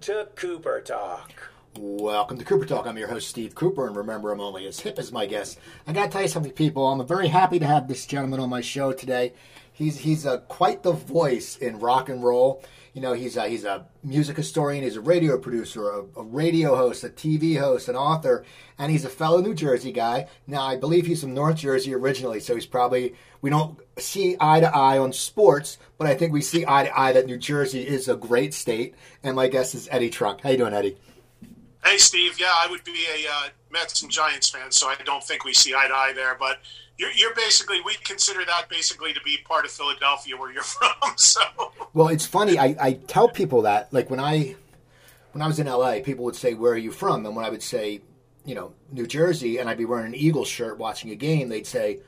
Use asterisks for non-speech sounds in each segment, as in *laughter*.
to Cooper Talk. Welcome to Cooper Talk. I'm your host, Steve Cooper, and remember, I'm only as hip as my guest. I got to tell you something, people. I'm very happy to have this gentleman on my show today. He's he's a, quite the voice in rock and roll. You know, he's a, he's a music historian, he's a radio producer, a, a radio host, a TV host, an author, and he's a fellow New Jersey guy. Now, I believe he's from North Jersey originally, so he's probably we don't see eye to eye on sports, but I think we see eye to eye that New Jersey is a great state. And my guest is Eddie Trunk. How you doing, Eddie? Hey, Steve. Yeah, I would be a uh, Mets and Giants fan, so I don't think we see eye to eye there. But you're, you're, basically we consider that basically to be part of Philadelphia, where you're *laughs* from. So, well, it's funny. I, I tell people that like when I when I was in LA, people would say, "Where are you from?" And when I would say, you know, New Jersey, and I'd be wearing an Eagles shirt watching a game, they'd say,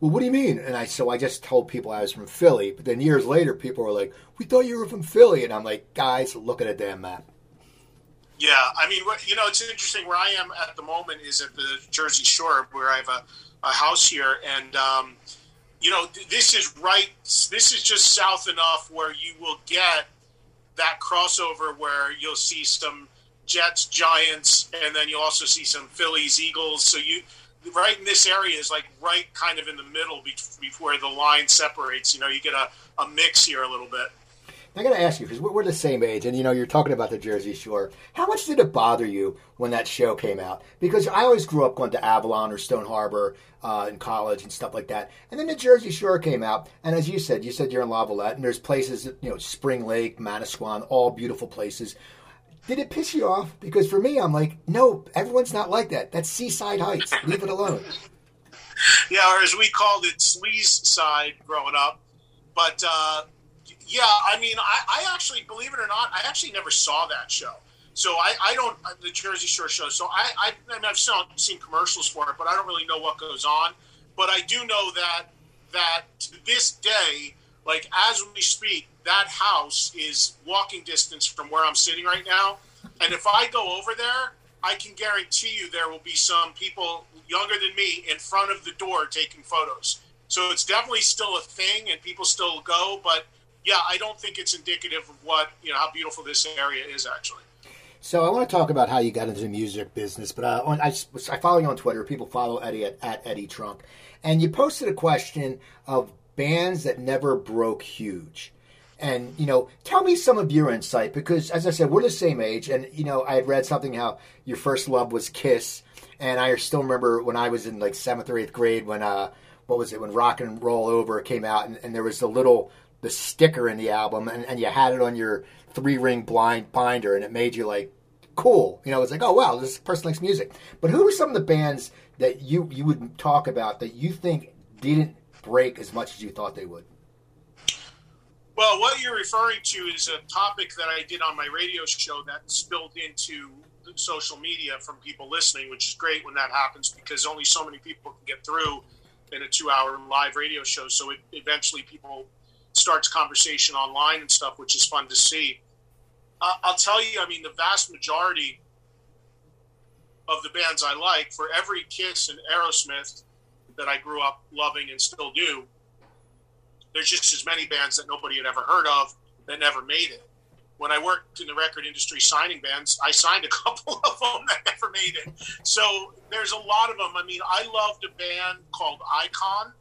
"Well, what do you mean?" And I so I just told people I was from Philly. But then years later, people were like, "We thought you were from Philly," and I'm like, "Guys, look at a damn map." Yeah, I mean, you know, it's interesting. Where I am at the moment is at the Jersey Shore, where I have a, a house here, and um, you know, this is right. This is just south enough where you will get that crossover where you'll see some Jets, Giants, and then you'll also see some Phillies, Eagles. So you right in this area is like right kind of in the middle before the line separates. You know, you get a, a mix here a little bit. I got to ask you because we're the same age, and you know you're talking about the Jersey Shore. How much did it bother you when that show came out? Because I always grew up going to Avalon or Stone Harbor uh, in college and stuff like that, and then the Jersey Shore came out, and as you said, you said you're in Lavallette, and there's places, you know, Spring Lake, Manasquan, all beautiful places. Did it piss you off? Because for me, I'm like, no, everyone's not like that. That's Seaside Heights. Leave it alone. *laughs* yeah, or as we called it, Sleaze Side growing up, but. Uh yeah, I mean, I, I, actually, believe it or not, I actually never saw that show. So I, I don't uh, the Jersey Shore show. So I, I, I mean, I've seen, seen commercials for it, but I don't really know what goes on. But I do know that that to this day, like as we speak, that house is walking distance from where I'm sitting right now. And if I go over there, I can guarantee you there will be some people younger than me in front of the door taking photos. So it's definitely still a thing, and people still go, but yeah, I don't think it's indicative of what you know how beautiful this area is actually. So I want to talk about how you got into the music business, but uh, I, I follow you on Twitter. People follow Eddie at, at Eddie Trunk, and you posted a question of bands that never broke huge. And you know, tell me some of your insight because, as I said, we're the same age, and you know, I had read something how your first love was Kiss, and I still remember when I was in like seventh or eighth grade when uh, what was it when Rock and Roll Over came out, and, and there was the little the sticker in the album and, and you had it on your three ring blind binder and it made you like cool. You know, it's like, oh wow, this person likes music. But who are some of the bands that you you would talk about that you think didn't break as much as you thought they would? Well, what you're referring to is a topic that I did on my radio show that spilled into social media from people listening, which is great when that happens because only so many people can get through in a two hour live radio show. So it, eventually people starts conversation online and stuff, which is fun to see. Uh, I'll tell you, I mean, the vast majority of the bands I like, for every Kiss and Aerosmith that I grew up loving and still do, there's just as many bands that nobody had ever heard of that never made it. When I worked in the record industry signing bands, I signed a *laughs* couple of them that never made it. So there's a lot of them. I mean, I loved a band called Icon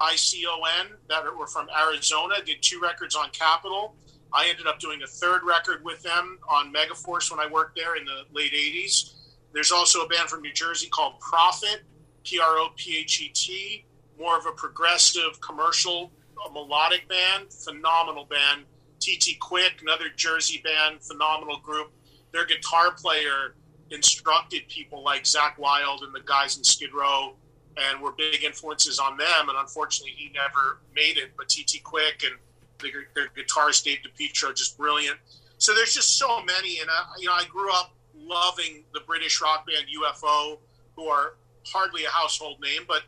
ICON that were from Arizona, did two records on Capitol. I ended up doing a third record with them on Megaforce when I worked there in the late 80s. There's also a band from New Jersey called Prophet, P R O P H E T, more of a progressive commercial melodic band, phenomenal band. TT Quick, another Jersey band, phenomenal group. Their guitar player instructed people like Zakk Wylde and the guys in Skid Row and were big influences on them. And unfortunately, he never made it. But TT Quick and the, their guitarist Dave DiPietro, just brilliant. So there's just so many, and I, you know, I grew up loving the British rock band UFO, who are hardly a household name, but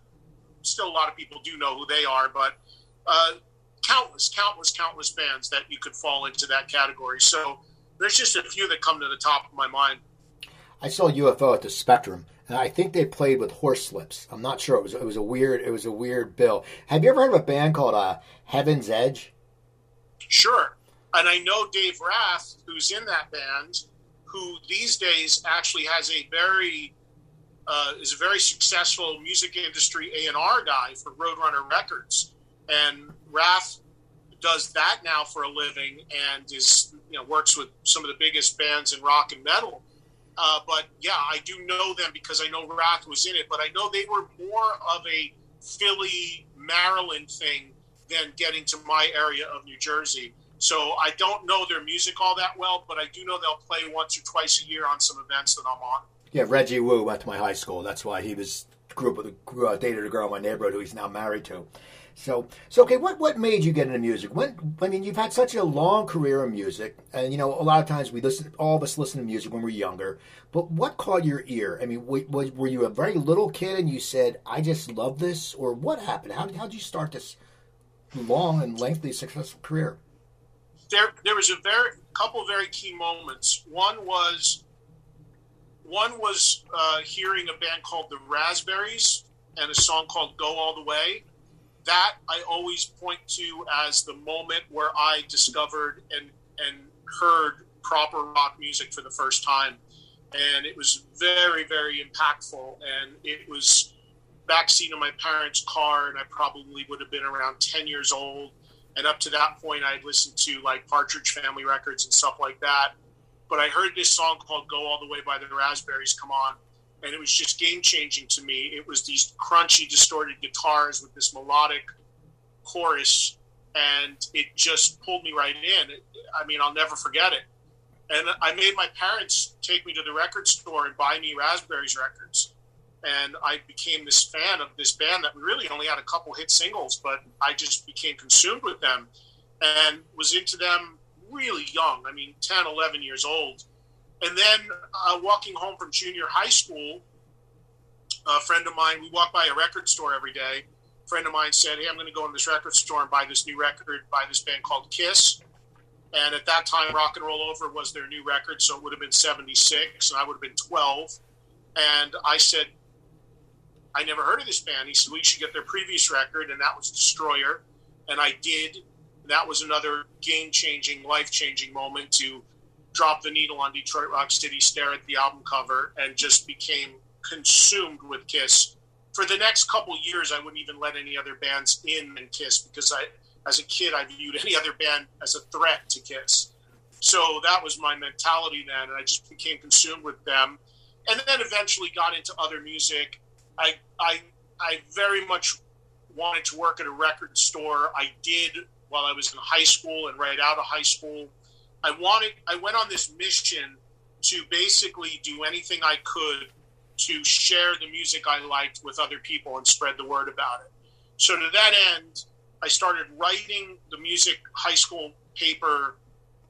still a lot of people do know who they are. But uh, countless, countless, countless bands that you could fall into that category. So there's just a few that come to the top of my mind. I saw UFO at the Spectrum and I think they played with Horslips. I'm not sure. It was it was a weird it was a weird bill. Have you ever heard of a band called uh, Heaven's Edge? Sure. And I know Dave Rath, who's in that band, who these days actually has a very uh, is a very successful music industry A and R guy for Roadrunner Records, and Rath does that now for a living and is you know works with some of the biggest bands in rock and metal. Uh, but yeah, I do know them because I know Rath was in it. But I know they were more of a Philly, Maryland thing than getting to my area of New Jersey. So I don't know their music all that well, but I do know they'll play once or twice a year on some events that I'm on. Yeah, Reggie Wu went to my high school. That's why he was grew up with a grew, uh, dated a girl in my neighborhood who he's now married to. So, so okay, what what made you get into music? When I mean, you've had such a long career in music, and you know, a lot of times we listen, all of us listen to music when we're younger. But what caught your ear? I mean, were you a very little kid and you said, "I just love this," or what happened? How how did you start this long and lengthy successful career? There, there was a very couple very key moments. One was one was uh, hearing a band called the Raspberries and a song called "Go All the Way." That I always point to as the moment where I discovered and and heard proper rock music for the first time, and it was very very impactful. And it was backseat of my parents' car, and I probably would have been around ten years old. And up to that point, I had listened to like Partridge Family records and stuff like that but I heard this song called "Go All the Way" by the Raspberries come on, and it was just game changing to me. It was these crunchy, distorted guitars with this melodic chorus, and it just pulled me right in. I mean, I'll never forget it. And I made my parents take me to the record store and buy me Raspberries records. And I became this fan of this band that really only had a couple hit singles, but I just became consumed with them and was into them really young. I mean, 10, 11 years old. And then uh, walking home from junior high school, a friend of mine, we walk by a record store every day. A friend of mine said, Hey, I'm going to go in this record store and buy this new record by this band called Kiss. And at that time, Rock and Roll Over was their new record, so it would have been 76, and I would have been 12. And I said, I never heard of this band. He said, We should get their previous record, and that was Destroyer. And I did that was another game changing, life changing moment to drop the needle on Detroit Rock City, stare at the album cover, and just became consumed with Kiss. For the next couple years, I wouldn't even let any other bands in and Kiss because I, as a kid, I viewed any other band as a threat to Kiss. So that was my mentality then, and I just became consumed with them. And then eventually got into other music. I, I, I very much wanted to work at a record store. I did while I was in high school and right out of high school. I wanted I went on this mission to basically do anything I could to share the music I liked with other people and spread the word about it. So to that end, I started writing the music high school paper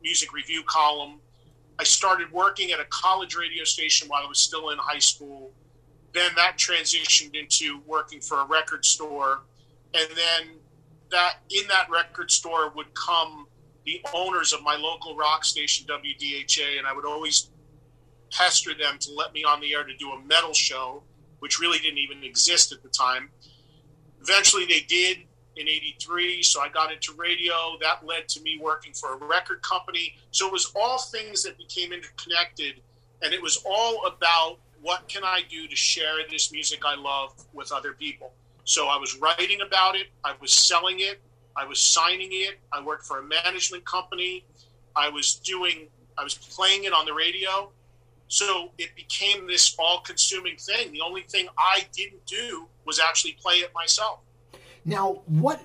music review column. I started working at a college radio station while I was still in high school. Then that transitioned into working for a record store. And then that in that record store would come the owners of my local rock station WDHA, and I would always pester them to let me on the air to do a metal show, which really didn't even exist at the time. Eventually, they did in 83, so I got into radio. That led to me working for a record company. So it was all things that became interconnected, and it was all about what can I do to share this music I love with other people. So I was writing about it, I was selling it, I was signing it. I worked for a management company. I was doing, I was playing it on the radio. So it became this all consuming thing. The only thing I didn't do was actually play it myself. Now, what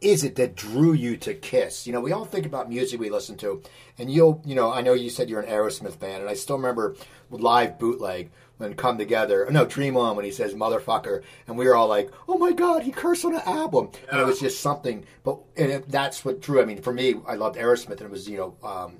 is it that drew you to Kiss? You know, we all think about music we listen to, and you'll, you know, I know you said you're an Aerosmith fan, and I still remember live bootleg when Come Together, no, Dream On when he says motherfucker, and we were all like, oh my god, he cursed on an album, and it was just something. But and it, that's what drew. I mean, for me, I loved Aerosmith, and it was you know, um,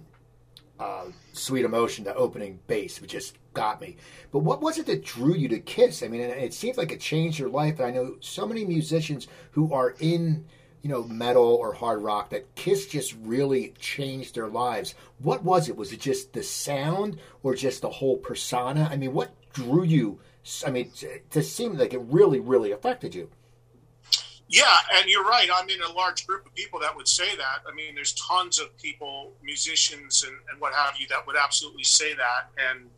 uh, Sweet Emotion, the opening bass, which just got me. But what was it that drew you to Kiss? I mean, it, it seems like it changed your life, and I know so many musicians who are in you know, metal or hard rock that Kiss just really changed their lives. What was it? Was it just the sound or just the whole persona? I mean, what drew you? I mean, to seem like it really, really affected you. Yeah, and you're right. I'm in a large group of people that would say that. I mean, there's tons of people, musicians and, and what have you, that would absolutely say that. And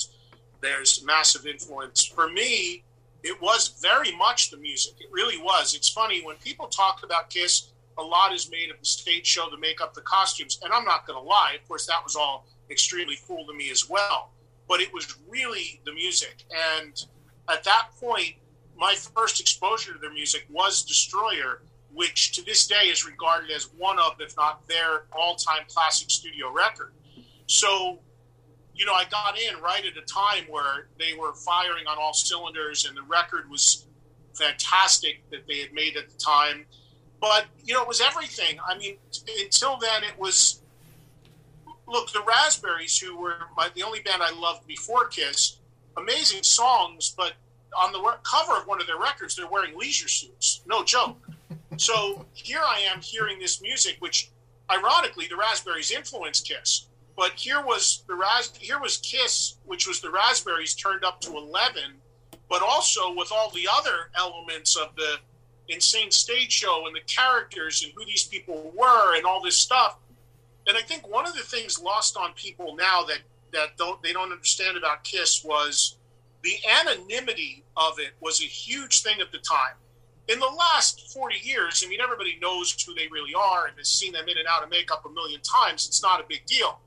there's massive influence. For me, it was very much the music. It really was. It's funny when people talk about Kiss, a lot is made of the stage show, the makeup, the costumes. And I'm not going to lie. Of course, that was all extremely cool to me as well. But it was really the music. And at that point, my first exposure to their music was Destroyer, which to this day is regarded as one of, if not their all time classic studio record. So, you know, I got in right at a time where they were firing on all cylinders and the record was fantastic that they had made at the time. But, you know, it was everything. I mean, until then, it was look, the Raspberries, who were my, the only band I loved before Kiss, amazing songs, but on the cover of one of their records, they're wearing leisure suits. No joke. *laughs* so here I am hearing this music, which ironically the Raspberries influenced Kiss. But here was the Ras- here was Kiss, which was the Raspberries turned up to eleven, but also with all the other elements of the insane stage show and the characters and who these people were and all this stuff. And I think one of the things lost on people now that that don't they don't understand about Kiss was the anonymity of it was a huge thing at the time. In the last 40 years, I mean, everybody knows who they really are and has seen them in and out of makeup a million times. It's not a big deal.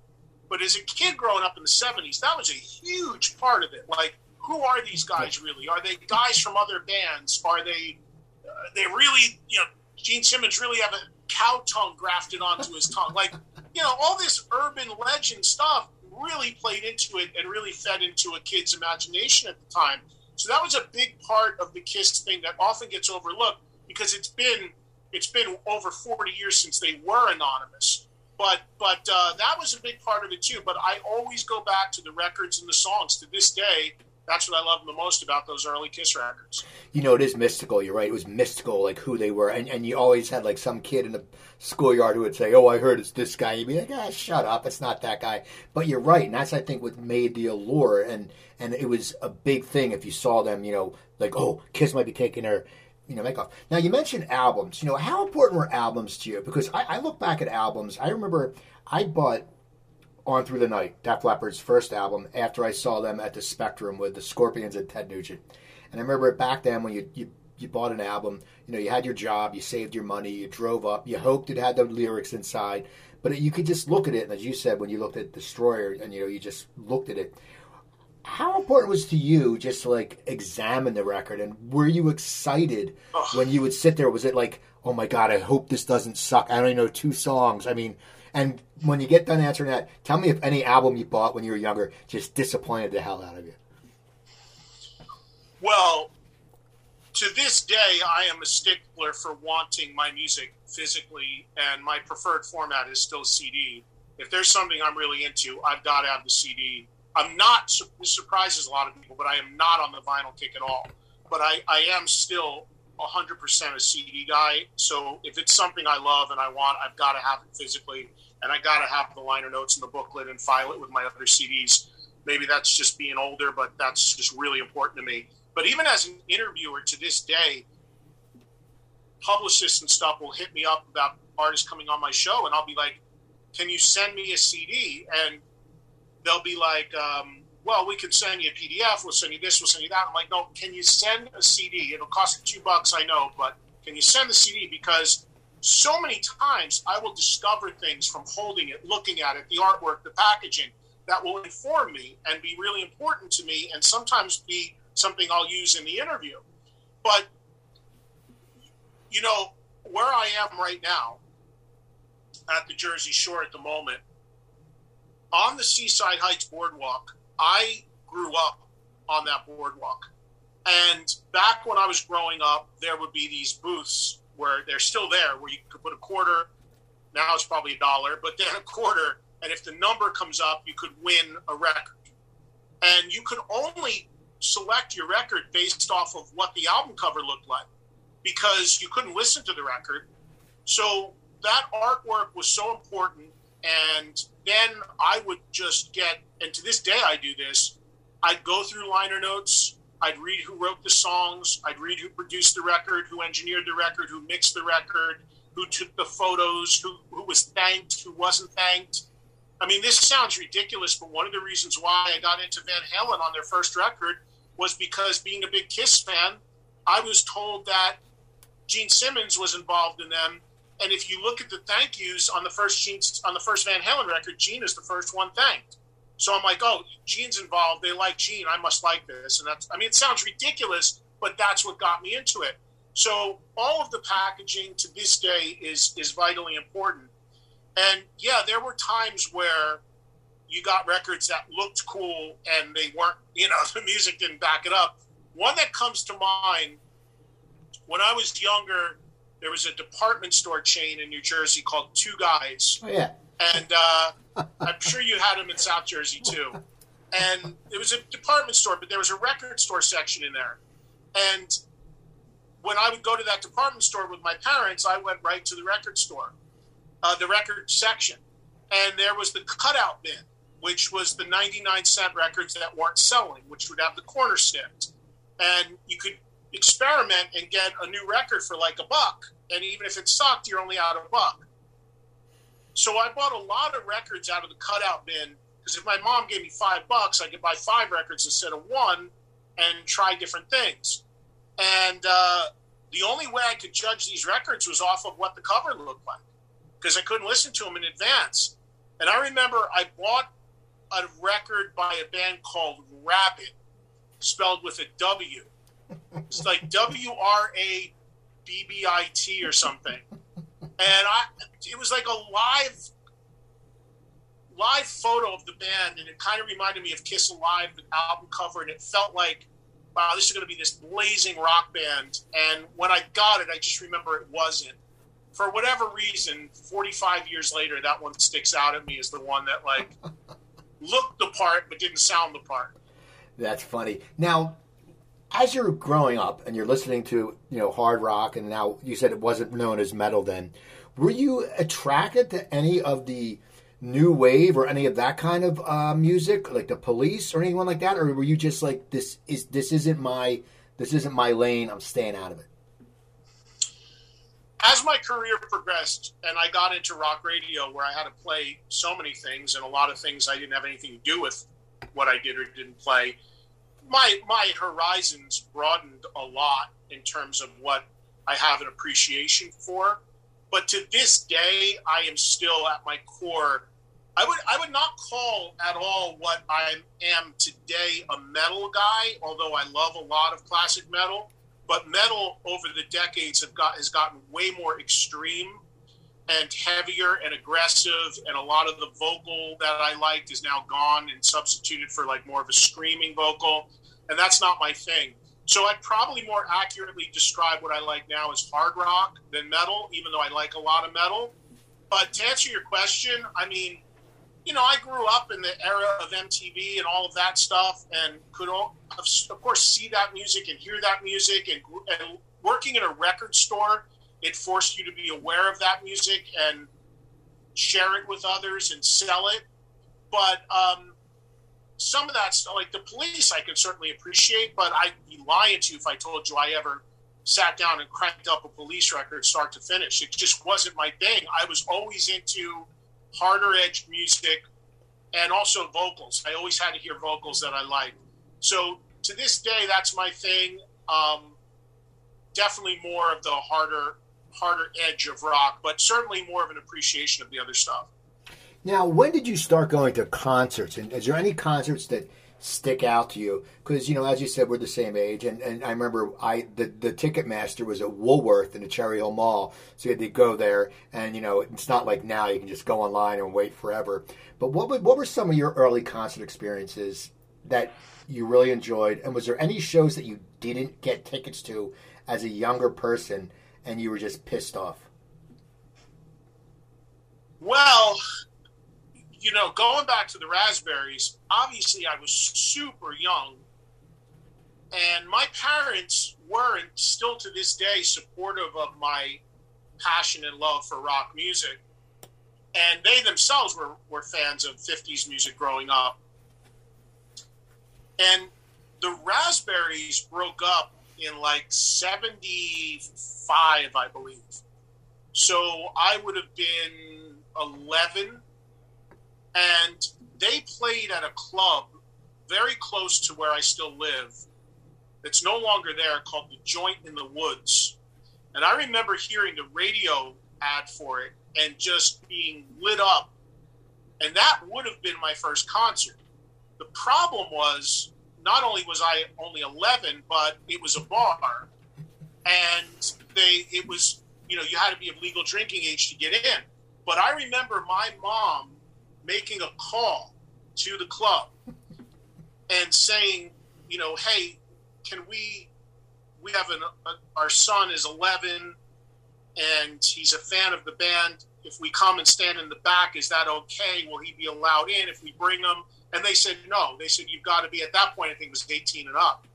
But as a kid growing up in the 70s, that was a huge part of it. Like, who are these guys really? Are they guys from other bands? Are they, uh, they really, you know, Gene Simmons really have a cow tongue grafted onto his tongue? Like, you know, all this urban legend stuff really played into it and really fed into a kid's imagination at the time. So that was a big part of the Kiss thing that often gets overlooked because it's been it's been over 40 years since they were anonymous. But but uh, that was a big part of it too. But I always go back to the records and the songs to this day that's what I love the most about those early Kiss records. You know, it is mystical. You're right. It was mystical, like who they were, and and you always had like some kid in the schoolyard who would say, "Oh, I heard it's this guy." You'd be like, "Ah, shut up! It's not that guy." But you're right, and that's I think what made the allure, and and it was a big thing if you saw them. You know, like oh, Kiss might be taking their you know, make off. Now you mentioned albums. You know, how important were albums to you? Because I, I look back at albums. I remember I bought on Through the Night, Def Leppard's first album, after I saw them at the Spectrum with the Scorpions and Ted Nugent. And I remember back then when you, you, you bought an album, you know, you had your job, you saved your money, you drove up, you hoped it had the lyrics inside, but you could just look at it. And as you said, when you looked at Destroyer and, you know, you just looked at it. How important was to you just to like examine the record and were you excited when you would sit there? Was it like, oh my God, I hope this doesn't suck? I only know two songs. I mean, and when you get done answering that, tell me if any album you bought when you were younger just disappointed the hell out of you. Well, to this day, I am a stickler for wanting my music physically, and my preferred format is still CD. If there's something I'm really into, I've got to have the CD. I'm not, this surprises a lot of people, but I am not on the vinyl kick at all. But I, I am still 100% a CD guy. So if it's something I love and I want, I've got to have it physically and I got to have the liner notes in the booklet and file it with my other CDs. Maybe that's just being older, but that's just really important to me. But even as an interviewer to this day, publicists and stuff will hit me up about artists coming on my show, and I'll be like, "Can you send me a CD?" And they'll be like, um, "Well, we can send you a PDF. We'll send you this. We'll send you that." I'm like, "No, can you send a CD? It'll cost you two bucks, I know, but can you send the CD because so many times I will discover things from holding it, looking at it, the artwork, the packaging that will inform me and be really important to me and sometimes be something I'll use in the interview. But, you know, where I am right now at the Jersey Shore at the moment, on the Seaside Heights Boardwalk, I grew up on that boardwalk. And back when I was growing up, there would be these booths where they're still there, where you could put a quarter. Now it's probably a dollar, but then a quarter, and if the number comes up, you could win a record. And you could only select your record based off of what the album cover looked like, because you couldn't listen to the record. So that artwork was so important. And then I would just get, and to this day I do this. I'd go through liner notes I'd read who wrote the songs. I'd read who produced the record, who engineered the record, who mixed the record, who took the photos, who, who was thanked, who wasn't thanked. I mean, this sounds ridiculous, but one of the reasons why I got into Van Halen on their first record was because being a big Kiss fan, I was told that Gene Simmons was involved in them. And if you look at the thank yous on the first Gene, on the first Van Halen record, Gene is the first one thanked. So I'm like, oh, Gene's involved. They like Gene. I must like this. And that's, I mean, it sounds ridiculous, but that's what got me into it. So all of the packaging to this day is is vitally important. And yeah, there were times where you got records that looked cool and they weren't, you know, *laughs* the music didn't back it up. One that comes to mind when I was younger, there was a department store chain in New Jersey called Two Guys. Oh, yeah. And uh, I'm sure you had them in South Jersey too. And it was a department store, but there was a record store section in there. And when I would go to that department store with my parents, I went right to the record store, uh, the record section. And there was the cutout bin, which was the 99 cent records that weren't selling, which would have the corner snipped. And you could experiment and get a new record for like a buck. And even if it sucked, you're only out a buck. So I bought a lot of records out of the cutout bin because if my mom gave me five bucks, I could buy five records instead of one and try different things. And uh, the only way I could judge these records was off of what the cover looked like because I couldn't listen to them in advance. And I remember I bought a record by a band called Rabbit, spelled with a W. It's like W R A B B I T or something. And I, it was like a live, live photo of the band, and it kind of reminded me of Kiss Alive, the album cover, and it felt like, wow, this is going to be this blazing rock band. And when I got it, I just remember it wasn't. For whatever reason, 45 years later, that one sticks out at me as the one that like *laughs* looked the part but didn't sound the part. That's funny. Now, as you're growing up and you're listening to you know hard rock, and now you said it wasn't known as metal then, were you attracted to any of the new wave or any of that kind of uh, music, like the Police or anyone like that, or were you just like this is this isn't my this isn't my lane, I'm staying out of it? As my career progressed and I got into rock radio, where I had to play so many things and a lot of things I didn't have anything to do with what I did or didn't play my my horizons broadened a lot in terms of what I have an appreciation for. But to this day, I am still at my core. I would I would not call at all what I am today a metal guy, although I love a lot of classic metal. But metal over the decades have got has gotten way more extreme and heavier and aggressive, and a lot of the vocal that I liked is now gone and substituted for like more of a screaming vocal and that's not my thing. So I'd probably more accurately describe what I like now as hard rock than metal, even though I like a lot of metal. But to answer your question, I mean, you know, I grew up in the era of MTV and all of that stuff, and could, of course, see that music and hear that music. And, and working in a record store, it forced you to be aware of that music and share it with others and sell it. But um, some of that stuff, like the police, I can certainly appreciate, but I'd be lying to you if I told you I ever sat down and cranked up a police record start to finish. It just wasn't my thing. I was always into harder edge music and also vocals. I always had to hear vocals that I liked. So to this day, that's my thing. Um, definitely more of the harder, harder edge of rock, but certainly more of an appreciation of the other stuff. Now, when did you start going to concerts? And is there any concerts that stick out to you? Because you know, as you said, we're the same age, and, and I remember I the the Ticketmaster was at Woolworth in the Cherry Hill Mall, so you had to go there, and you know, it's not like now you can just go online and wait forever. But what what were some of your early concert experiences that you really enjoyed, and was there any shows that you didn't get tickets to as a younger person, and you were just pissed off? Well, you know, going back to the raspberries, obviously I was super young. And my parents were and still to this day supportive of my passion and love for rock music. And they themselves were, were fans of 50s music growing up. And the Raspberries broke up in like 75, I believe. So I would have been 11. And they played at a club very close to where I still live. It's no longer there called the Joint in the Woods. And I remember hearing the radio ad for it and just being lit up. And that would have been my first concert. The problem was not only was I only 11, but it was a bar, and they it was you know you had to be of legal drinking age to get in. But I remember my mom making a call to the club and saying, you know, hey, can we? We have an a, our son is 11, and he's a fan of the band. If we come and stand in the back, is that okay? Will he be allowed in if we bring him? And they said no. They said you've got to be at that point. I think it was 18 and up.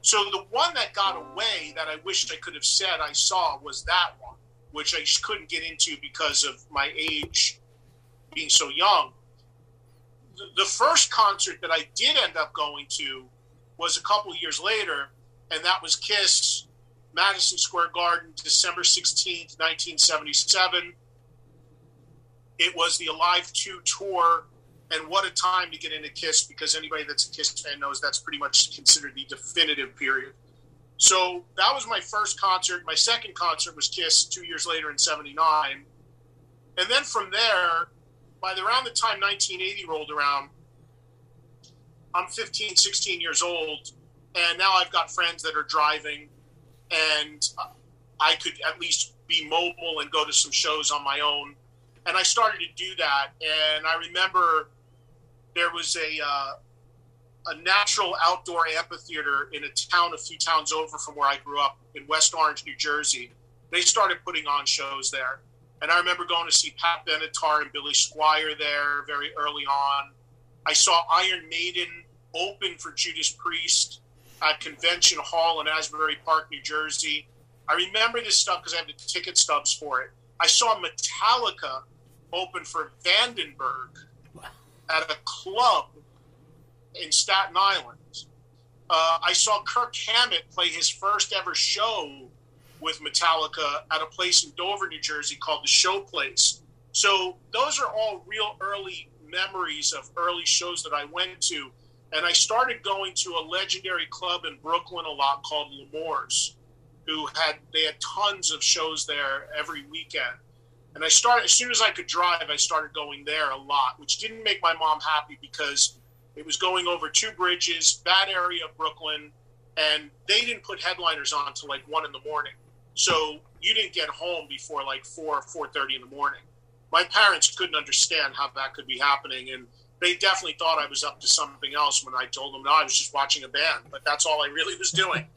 So the one that got away that I wished I could have said I saw was that one, which I just couldn't get into because of my age being so young. The, first concert that I did end up going to was a couple years later, and that was Kiss, Madison Square Garden, December 16th, 1977. It was the Alive 2 tour and what a time to get into Kiss because anybody that's a Kiss fan knows that's pretty much considered the definitive period. So that was my first concert. My second concert was Kiss two years later in '79, and then from there, by the around the time 1980 rolled around, I'm 15, 16 years old, and now I've got friends that are driving, and I could at least be mobile and go to some shows on my own. And I started to do that, and I remember there was a uh, a natural outdoor amphitheater in a town a few towns over from where I grew up in West Orange, New Jersey. They started putting on shows there, and I remember going to see Pat Benatar and Billy Squier there very early on. I saw Iron Maiden open for Judas Priest at Convention Hall in Asbury Park, New Jersey. I remember this stuff because I have the ticket stubs for it. I saw Metallica open for Vandenberg at a club in Staten Island. Uh, I saw Kirk Hammett play his first ever show with Metallica at a place in Dover, New Jersey called the Show Place. So those are all real early memories of early shows that I went to. And I started going to a legendary club in Brooklyn a lot called L'Amour's, who had they had tons of shows there every weekend. And I started as soon as I could drive. I started going there a lot, which didn't make my mom happy because it was going over two bridges, bad area of Brooklyn, and they didn't put headliners on until like one in the morning. So you didn't get home before like four, four thirty in the morning. My parents couldn't understand how that could be happening, and they definitely thought I was up to something else when I told them no, I was just watching a band. But that's all I really was doing. *laughs*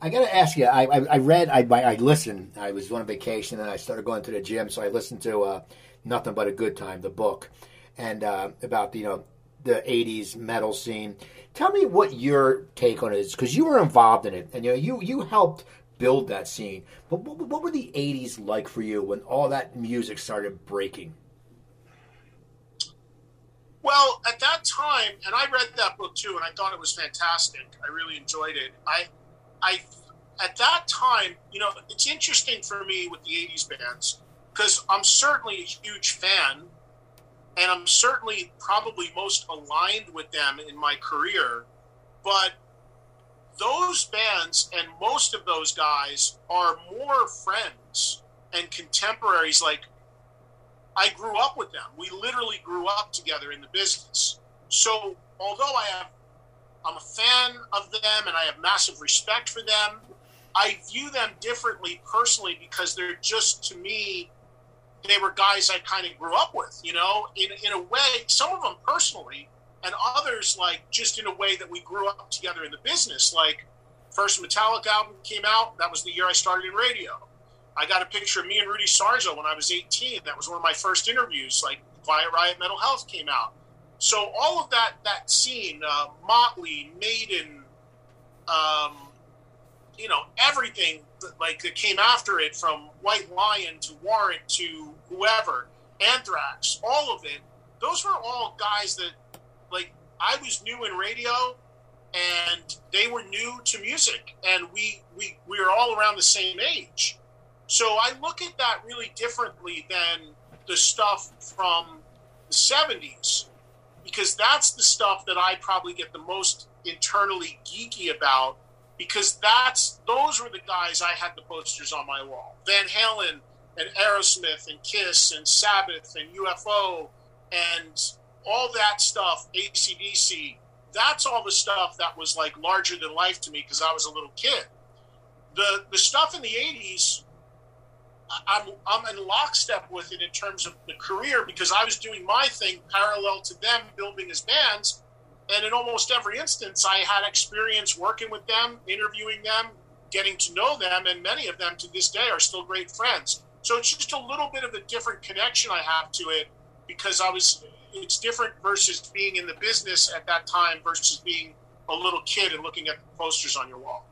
I got to ask you. I, I, I read. I, I listened. I was on vacation and I started going to the gym, so I listened to uh, "Nothing But a Good Time," the book, and uh, about you know the '80s metal scene. Tell me what your take on it is, because you were involved in it, and you know you you helped build that scene. But what, what were the '80s like for you when all that music started breaking? Well, at that time, and I read that book too, and I thought it was fantastic. I really enjoyed it. I I at that time, you know, it's interesting for me with the '80s bands because I'm certainly a huge fan, and I'm certainly probably most aligned with them in my career. But those bands and most of those guys are more friends and contemporaries. Like I grew up with them. We literally grew up together in the business. So although I have I'm a fan of them and I have massive respect for them. I view them differently personally because they're just to me they were guys I kind of grew up with, you know, in in a way, some of them personally and others like just in a way that we grew up together in the business. Like first Metallica album came out, that was the year I started in radio. I got a picture of me and Rudy Sarzo when I was 18. That was one of my first interviews. Like Quiet Riot Metal Health came out. So all of that that scene, uh, Motley, Maiden, um, you know, everything that, like that came after it, from White Lion to Warrant to whoever, Anthrax, all of it. Those were all guys that, like, I was new in radio, and they were new to music, and we we we were all around the same age. So I look at that really differently than the stuff from the '70s, because that's the stuff that I probably get the most internally geeky about because that's those were the guys I had the posters on my wall. Van Halen and Aerosmith and Kiss and Sabbath and UFO and all that stuff, ACDC, that's all the stuff that was like larger than life to me because I was a little kid. The the stuff in the 80s, I'm, I'm in lockstep with it in terms of the career because I was doing my thing parallel to them building as bands and in almost every instance, I had experience working with them, interviewing them, getting to know them, and many of them to this day are still great friends. So it's just a little bit of a different connection I have to it because I was. It's different versus being in the business at that time versus being a little kid and looking at the posters on your wall.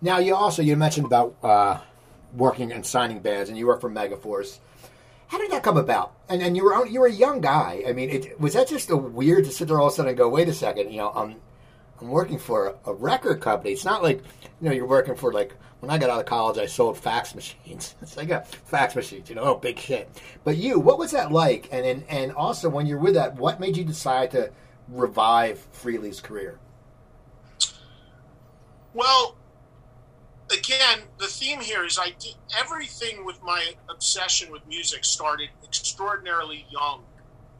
Now you also you mentioned about uh, working and signing bands, and you work for Megaforce. How did that come about? And and you were you were a young guy. I mean, it, was that just a weird to sit there all of a sudden and go, wait a second, you know, I'm I'm working for a, record company. It's not like you know you're working for like when I got out of college, I sold fax machines. *laughs* It's like a fax machines, you know, oh big shit. But you, what was that like? And and and also when you're with that, what made you decide to revive Frehley's career? Well, again, the theme here is I did everything with my obsession with music started extraordinarily young.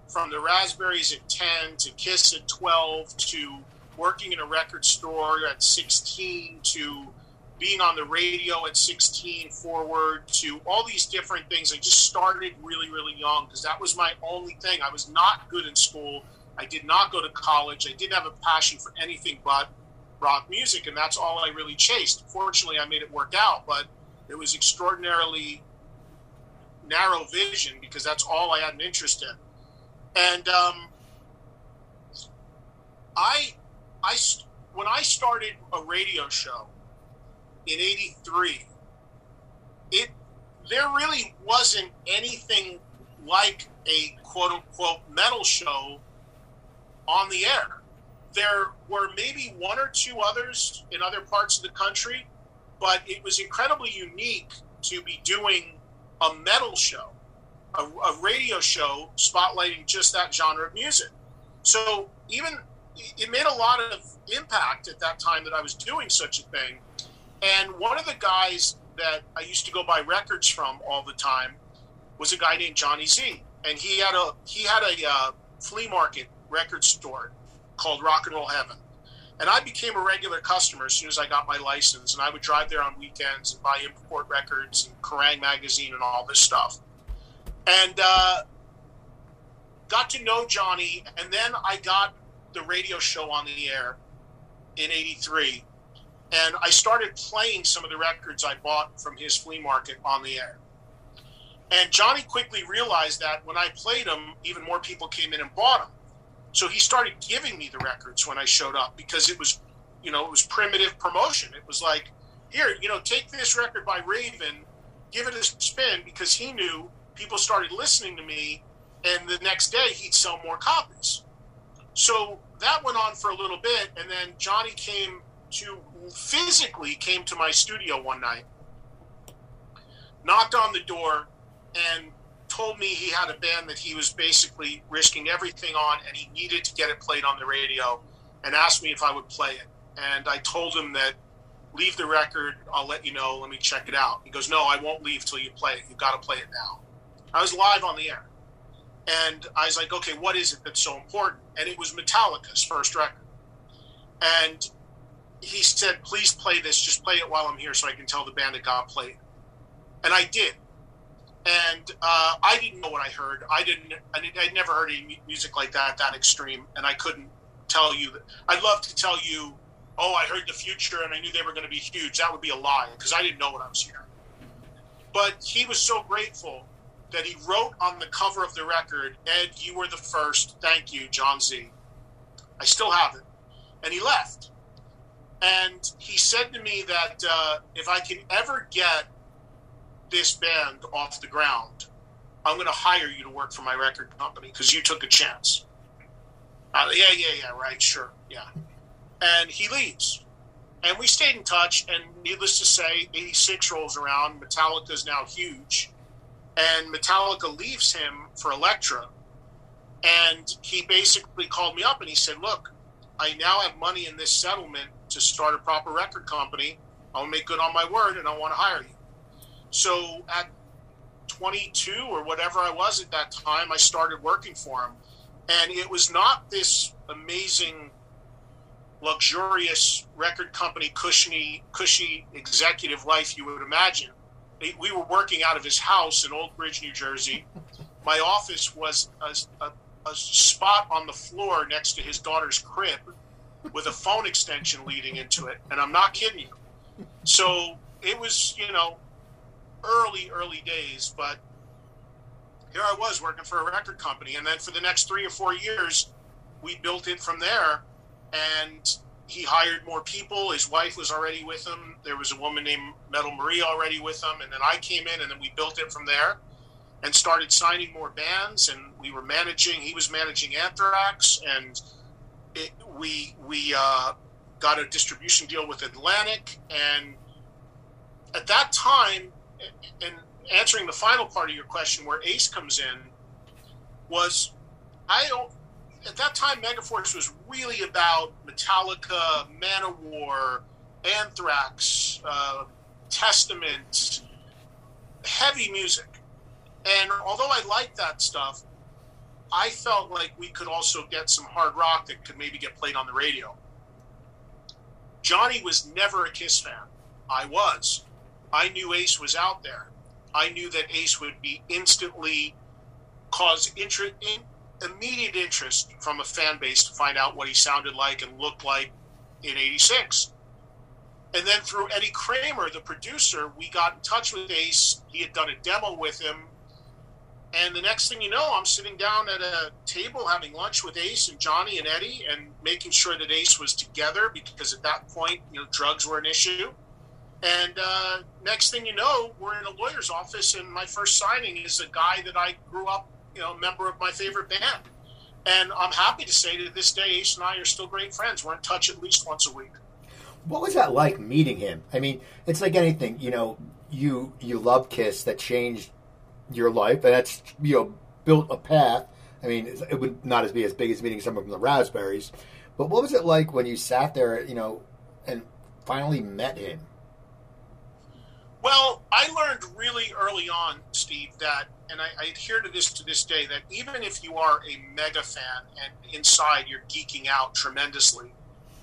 From the Raspberries at 10 to Kiss at 12 to working in a record store at 16 to being on the radio at 16 forward to all these different things. I just started really, really young because that was my only thing. I was not good in school. I did not go to college. I didn't have a passion for anything but rock music, and that's all I really chased. Fortunately, I made it work out, but it was extraordinarily narrow vision because that's all I had an interest in. And um, I, I, when I started a radio show in '83, it there really wasn't anything like a quote unquote metal show on the air there were maybe one or two others in other parts of the country, but it was incredibly unique to be doing a metal show, a, a radio show spotlighting just that genre of music. So even it made a lot of impact at that time that I was doing such a thing. And one of the guys that I used to go buy records from all the time was a guy named Johnny Z, and he had a he had a uh, flea market record store called Rock and Roll Heaven. And I became a regular customer as soon as I got my license. And I would drive there on weekends and buy import records and Kerrang magazine and all this stuff. And uh, got to know Johnny. And then I got the radio show on the air in 83. And I started playing some of the records I bought from his flea market on the air. And Johnny quickly realized that when I played them, even more people came in and bought them. So he started giving me the records when I showed up because it was, you know, it was primitive promotion. It was like, here, you know, take this record by Raven, give it a spin because he knew people started listening to me, and the next day he'd sell more copies. So that went on for a little bit, and then Johnny came to physically came to my studio one night, knocked on the door, and told me he had a band that he was basically risking everything on and he needed to get it played on the radio and asked me if I would play it. And I told him that leave the record, I'll let you know, let me check it out. He goes, No, I won't leave till you play it. You've got to play it now. I was live on the air. And I was like, Okay, what is it that's so important? And it was Metallica's first record. And he said, Please play this, just play it while I'm here so I can tell the band that God played. And I did and uh, I didn't know what I heard. I didn't. I would never heard any music like that, that extreme, and I couldn't tell you. That, I'd love to tell you, oh, I heard the future, and I knew they were going to be huge. That would be a lie because I didn't know what I was hearing. But he was so grateful that he wrote on the cover of the record, "Ed, you were the first. Thank you, John Z." I still have it, and he left. And he said to me that uh, if I can ever get this band off the ground, I'm going to hire you to work for my record company because you took a chance. Uh, yeah, yeah, yeah, right, sure, yeah. And he leaves. And we stayed in touch, and needless to say, 86 rolls around. Metallica is now huge. And Metallica leaves him for Elektra. And he basically called me up and he said, Look, I now have money in this settlement to start a proper record company. I'll make good on my word and I want to hire you. So at 22 or whatever I was at that time, I started working for him. And it was not this amazing, luxurious record company, cushiony, cushy executive life you would imagine. We were working out of his house in Old Bridge, New Jersey. *laughs* My office was a, a, a spot on the floor next to his daughter's crib with a phone extension leading into it. And I'm not kidding you. So it was, you know, early, early days, but here I was working for a record company. And then for the next three or four years, we built it from there. And he hired more people. His wife was already with him. There was a woman named Metal Marie already with him. And then I came in, and then we built it from there and started signing more bands. And we were managing, he was managing Anthrax. And it, we, we uh, got a distribution deal with Atlantic. And at that time, and answering the final part of your question, where Ace comes in, was I don't. At that time, Megaforce was really about Metallica, Manowar, Anthrax, uh, Testament, heavy music. And although I liked that stuff, I felt like we could also get some hard rock that could maybe get played on the radio. Johnny was never a Kiss fan. I was. I knew Ace was out there. I knew that Ace would be instantly cause interest, in, immediate interest from a fan base to find out what he sounded like and looked like in '86. And then through Eddie Kramer, the producer, we got in touch with Ace. He had done a demo with him. And the next thing you know, I'm sitting down at a table having lunch with Ace and Johnny and Eddie and making sure that Ace was together because at that point, you know, drugs were an issue. And uh, next thing you know, we're in a lawyer's office, and my first signing is a guy that I grew up, you know, member of my favorite band. And I'm happy to say to this day, Ace and I are still great friends. We're in touch at least once a week. What was that like meeting him? I mean, it's like anything, you know, you you love Kiss that changed your life, and that's you know built a path. I mean, it would not as be as big as meeting someone from the Raspberries, but what was it like when you sat there, you know, and finally met him? Well, I learned really early on, Steve, that, and I, I, adhere to this to this day, that even if you are a mega fan and inside you're geeking out tremendously,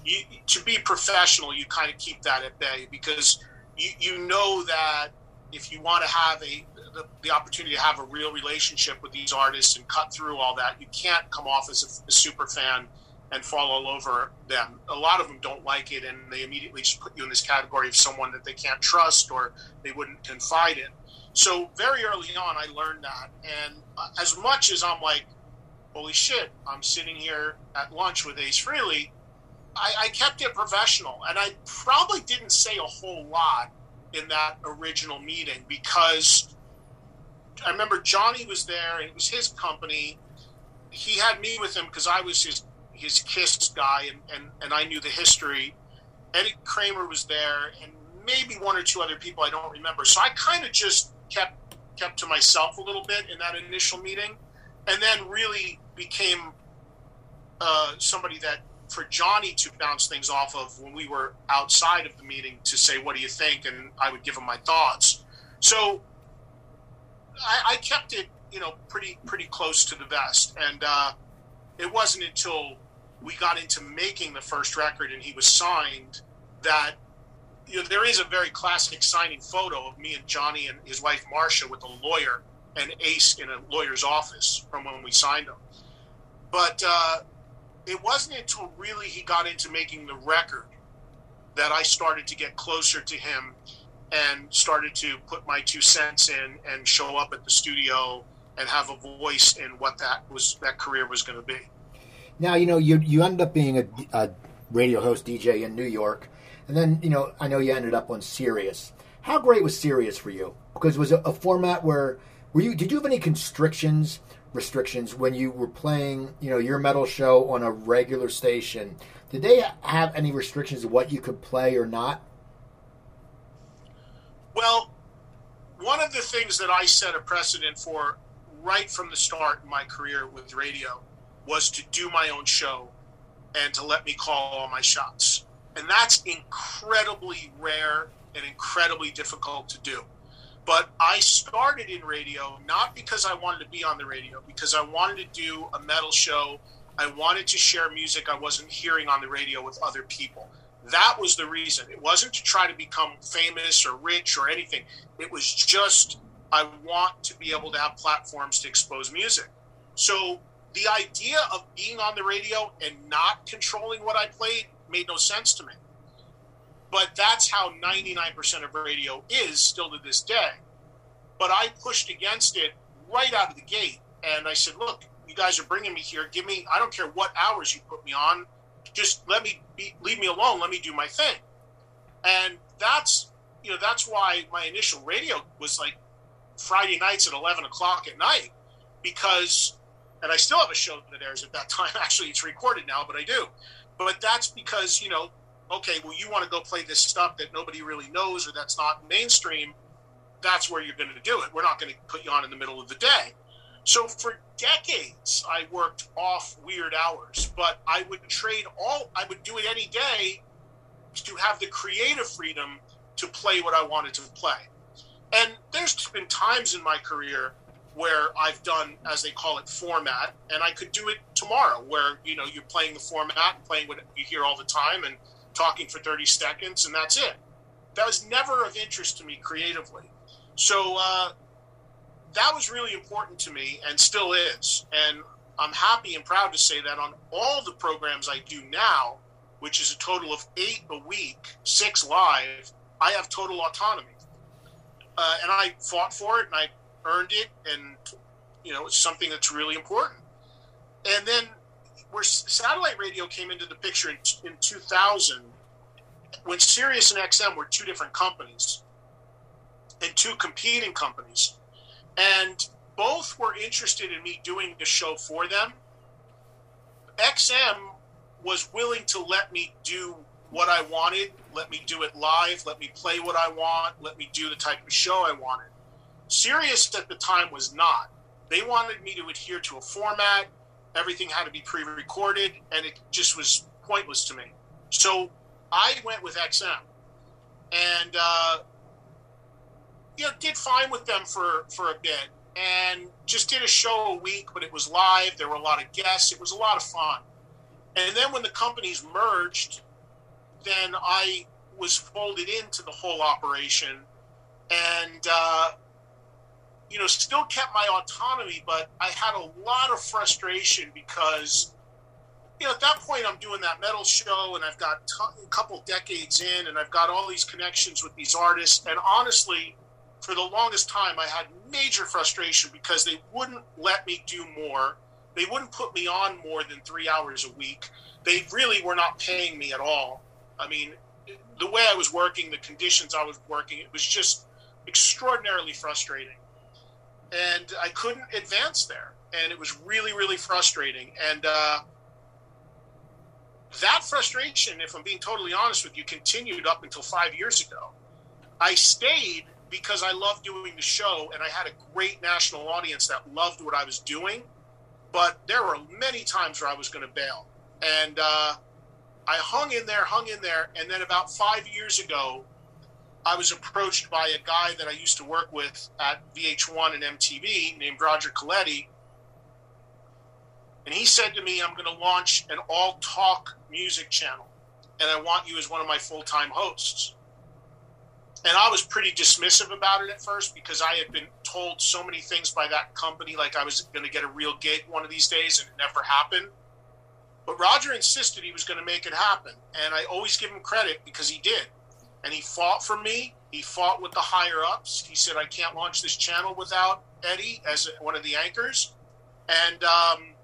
you, to be professional, you kind of keep that at bay because you, you know that if you want to have a the, the, opportunity to have a real relationship with these artists and cut through all that, you can't come off as a, a super fan and fall all over them. A lot of them don't like it, and they immediately put you in this category of someone that they can't trust or they wouldn't confide in. So very early on, I learned that, and uh, as much as I'm like, "Holy shit!" I'm sitting here at lunch with Ace Frehley. I, I kept it professional, and I probably didn't say a whole lot in that original meeting because I remember Johnny was there, and it was his company. He had me with him because I was his his Kiss guy, and, and, and I knew the history. Eddie Kramer was there, and maybe one or two other people I don't remember. So I kind of just kept kept to myself a little bit in that initial meeting, and then really became uh, somebody that for Johnny to bounce things off of when we were outside of the meeting to say, "What do you think?" and I would give him my thoughts. So I, I kept it, you know, pretty pretty close to the vest, and uh, it wasn't until we got into making the first record and he was signed that you know there is a very classic signing photo of me and Johnny and his wife Marsha with a lawyer and Ace in a lawyer's office from when we signed him. But uh, it wasn't until really he got into making the record that I started to get closer to him and started to put my two cents in and show up at the studio and have a voice in what that was that career was going to be. Now you know you you ended up being a, a, radio host DJ in New York, and then you know I know you ended up on Sirius. How great was Sirius for you? Because it was a, a format where were you did you have any constrictions restrictions when you were playing, you know, your metal show on a regular station. Did they have any restrictions of what you could play or not? Well, one of the things that I set a precedent for right from the start in my career with radio was to do my own show and to let me call all my shots. And that's incredibly rare and incredibly difficult to do. But I started in radio not because I wanted to be on the radio, because I wanted to do a metal show. I wanted to share music I wasn't hearing on the radio with other people. That was the reason. It wasn't to try to become famous or rich or anything. It was just I want to be able to have platforms to expose music. So the idea of being on the radio and not controlling what I played made no sense to me. But that's how 99% of radio is still to this day. But I pushed against it right out of the gate. And I said, look, you guys are bringing me here. Give me, I don't care what hours you put me on. Just let me be, leave me alone. Let me do my thing. And that's, you know, that's why my initial radio was like Friday nights at 11 o'clock at night because, and I still have a show that airs at that *laughs* time. Actually, it's recorded now, but I do. But that's because, you know, okay, well, you want to go play this stuff that nobody really knows or that's not mainstream. That's where you're going to do it. We're not going to put you on in the middle of the day. So for decades, I worked off weird hours, but I would trade all, I would do it any day to have the creative freedom to play what I wanted to play. And there's been times in my career where I've done, as they call it, format, and I could do it tomorrow, where you know you're playing the format, playing what you hear all the time, and talking for 30 seconds, and that's it. That was never of interest to me creatively. So uh, that was really important to me, and still is. And I'm happy and proud to say that on all the programs I do now, which is a total of eight a week, six live, I have total autonomy uh, and I fought for it and I earned it, and you know it's something that's really important. And then where satellite radio came into the picture in, in 2000, when Sirius and XM were two different companies and two competing companies, and both were interested in me doing the show for them. XM was willing to let me do what I wanted, let me do it live, let me play what I want, let me do the type of show I wanted. Sirius at the time was not. They wanted me to adhere to a format, everything had to be pre recorded, and it just was pointless to me. So I went with XM and, uh, you know, did fine with them for, for a bit and just did a show a week, but it was live. There were a lot of guests. It was a lot of fun. And then when the companies merged, then I was folded into the whole operation and, uh, you know, still kept my autonomy, but I had a lot of frustration because, you know, at that point I'm doing that metal show and I've got t- a couple decades in and I've got all these connections with these artists. And honestly, for the longest time, I had major frustration because they wouldn't let me do more. They wouldn't put me on more than three hours a week. They really were not paying me at all. I mean, the way I was working, the conditions I was working, it was just extraordinarily frustrating. And I couldn't advance there. And it was really, really frustrating. And uh, that frustration, if I'm being totally honest with you, continued up until five years ago. I stayed because I loved doing the show and I had a great national audience that loved what I was doing. But there were many times where I was going to bail. And, uh, I hung in there, hung in there, and then about five years ago, I was approached by a guy that I used to work with at VH1 and MTV named Roger Coletti. And he said to me, I'm going to launch an all talk music channel, and I want you as one of my full time hosts. And I was pretty dismissive about it at first because I had been told so many things by that company, like I was going to get a real gig one of these days, and it never happened. But Roger insisted he was going to make it happen. And I always give him credit because he did. And he fought for me. He fought with the higher ups. He said, I can't launch this channel without Eddie as one of the anchors. And um,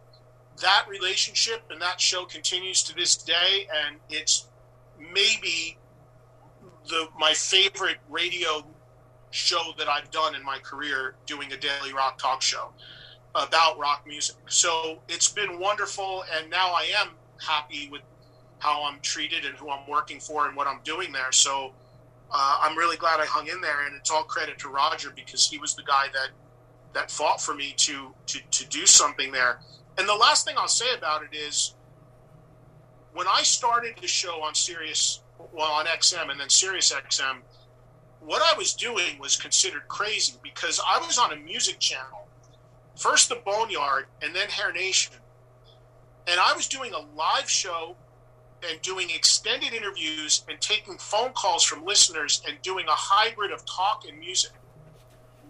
that relationship and that show continues to this day. And it's maybe the my favorite radio show that I've done in my career doing a daily rock talk show. about rock music. So it's been wonderful, and now I am happy with how I'm treated and who I'm working for and what I'm doing there. So uh, I'm really glad I hung in there, and it's all credit to Roger because he was the guy that that fought for me to to to do something there. And the last thing I'll say about it is, when I started the show on Sirius, well on XM and then Sirius XM, what I was doing was considered crazy because I was on a music channel, first the Boneyard and then Hair Nation, and I was doing a live show and doing extended interviews and taking phone calls from listeners and doing a hybrid of talk and music.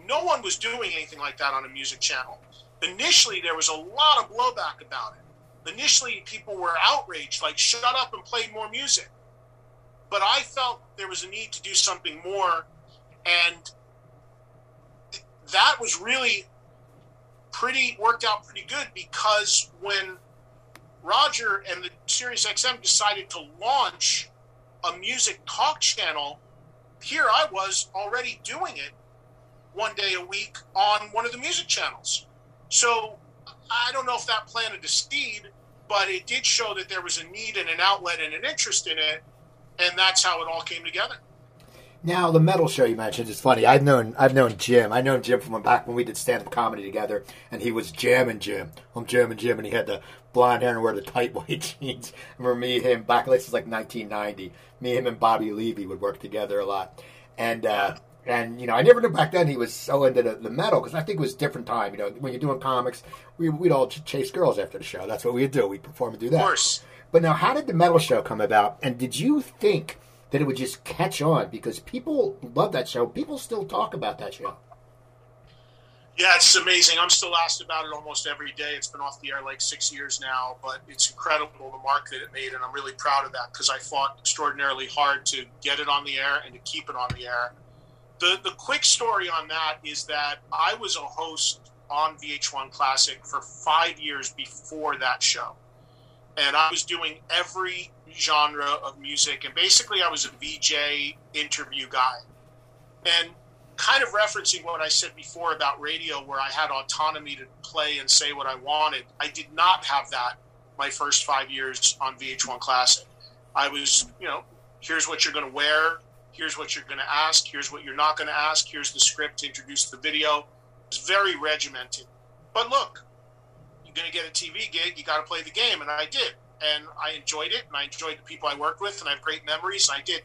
No one was doing anything like that on a music channel. Initially, there was a lot of blowback about it. Initially, people were outraged, like, shut up and play more music. But I felt there was a need to do something more. And that was really pretty, worked out pretty good because when Roger and the Sirius XM decided to launch a music talk channel. Here I was already doing it one day a week on one of the music channels. So I don't know if that planted a seed, but it did show that there was a need and an outlet and an interest in it, and that's how it all came together. Now the metal show you mentioned is funny. I've known I've known Jim. I known Jim from back when we did stand up comedy together, and he was jamming Jim. I'm jamming Jim, and he had the blonde hair and wear the tight *laughs* white jeans. I remember me, him back. This is like 1990. Me, him, and Bobby Levy would work together a lot, and uh, and you know I never knew back then he was so into the, the metal because I think it was a different time. You know when you're doing comics, we, we'd all chase girls after the show. That's what we'd do. We'd perform and do that. Of course. But now, how did the metal show come about? And did you think? that it would just catch on because people love that show. People still talk about that show. Yeah, it's amazing. I'm still asked about it almost every day. It's been off the air like six years now, but it's incredible the mark that it made, and I'm really proud of that because I fought extraordinarily hard to get it on the air and to keep it on the air. The the quick story on that is that I was a host on VH1 Classic for five years before that show, and I was doing every genre of music, and basically I was a VJ interview guy. And kind of referencing what I said before about radio, where I had autonomy to play and say what I wanted, I did not have that my first five years on VH1 Classic. I was, you know, here's what you're going to wear, here's what you're going to ask, here's what you're not going to ask, here's the script to introduce the video. It's very regimented. But look, you're going to get a TV gig, you got to play the game, and I did and I enjoyed it, and I enjoyed the people I worked with, and I have great memories. And I did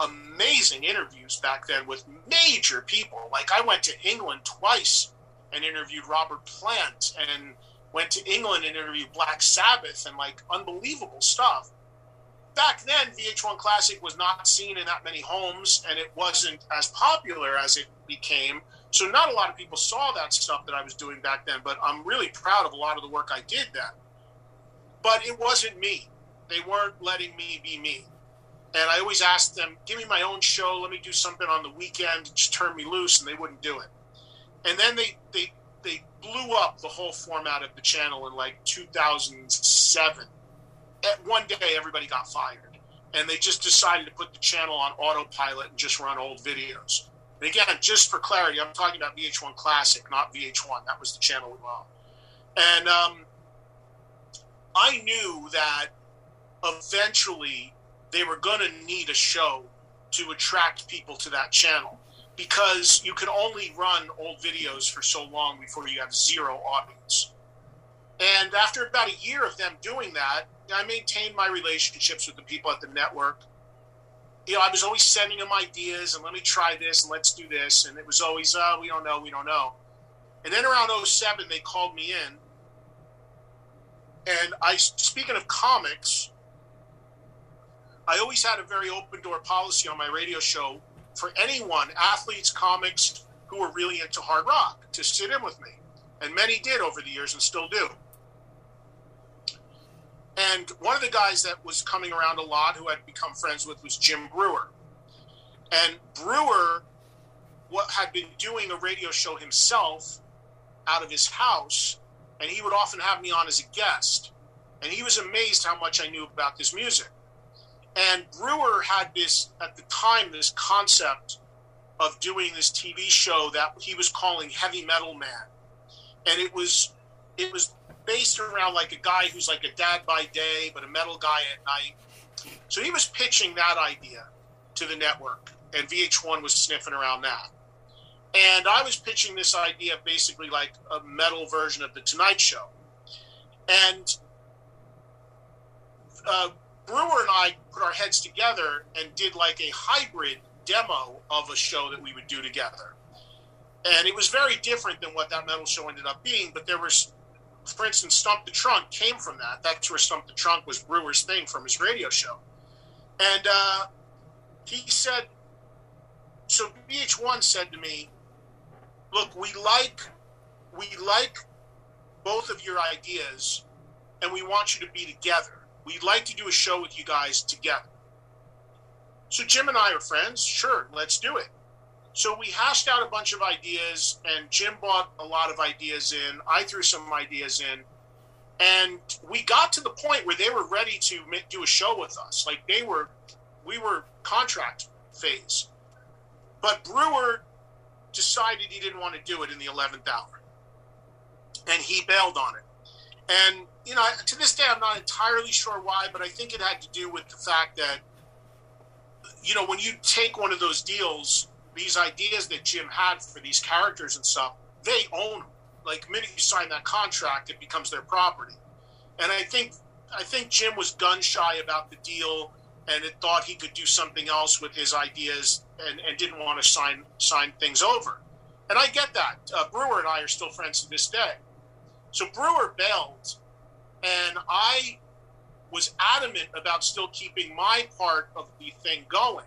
amazing interviews back then with major people. Like I went to England twice and interviewed Robert Plant, and went to England and interviewed Black Sabbath, and like unbelievable stuff. Back then, VH1 Classic was not seen in that many homes, and it wasn't as popular as it became. So not a lot of people saw that stuff that I was doing back then. But I'm really proud of a lot of the work I did then. But it wasn't me. They weren't letting me be me. And I always asked them, give me my own show, let me do something on the weekend, just turn me loose, and they wouldn't do it. And then they, they, they blew up the whole format of the channel in like 2007. At one day, everybody got fired. And they just decided to put the channel on autopilot and just run old videos. And again, just for clarity, I'm talking about VH1 Classic, not VH1. That was the channel we were on. And um, I knew that eventually they were going to need a show to attract people to that channel because you can only run old videos for so long before you have zero audience. And after about a year of them doing that, I maintained my relationships with the people at the network. You know, I was always sending them ideas and let me try this and let's do this. And it was always, uh, we don't know, we don't know. And then around 07, they called me in and I, speaking of comics, I always had a very open door policy on my radio show for anyone, athletes, comics, who were really into hard rock, to sit in with me. And many did over the years and still do. And one of the guys that was coming around a lot who I'd become friends with was Jim Breuer. And Breuer what had been doing a radio show himself out of his house and he would often have me on as a guest. And he was amazed how much I knew about this music. And Breuer had this, at the time, this concept of doing this TV show that he was calling Heavy Metal Man. and it was it was based around like a guy who's like a dad by day, but a metal guy at night. So he was pitching that idea to the network, and VH1 was sniffing around that. And I was pitching this idea basically like a metal version of the Tonight Show. And uh, Breuer and I put our heads together and did like a hybrid demo of a show that we would do together. And it was very different than what that metal show ended up being, but there was, for instance, Stump the Trunk came from that. That's where Stump the Trunk was Breuer's thing from his radio show. And uh, he said, so VH1 said to me, look, we like, we like both of your ideas and we want you to be together We'd like to do a show with you guys together. So Jim and I are friends. Sure, let's do it. So we hashed out a bunch of ideas, and Jim brought a lot of ideas in. I threw some ideas in, and we got to the point where they were ready to do a show with us. Like they were, we were contract phase, but Breuer decided he didn't want to do it in the eleventh hour, and he bailed on it. And you know, to this day, I'm not entirely sure why, but I think it had to do with the fact that, you know, when you take one of those deals, these ideas that Jim had for these characters and stuff, they own them. Like, the minute you sign that contract, it becomes their property. And I think, I think Jim was gun shy about the deal and it thought he could do something else with his ideas and, and didn't want to sign sign things over. And I get that. Uh, Breuer and I are still friends to this day. So Breuer bailed and I was adamant about still keeping my part of the thing going.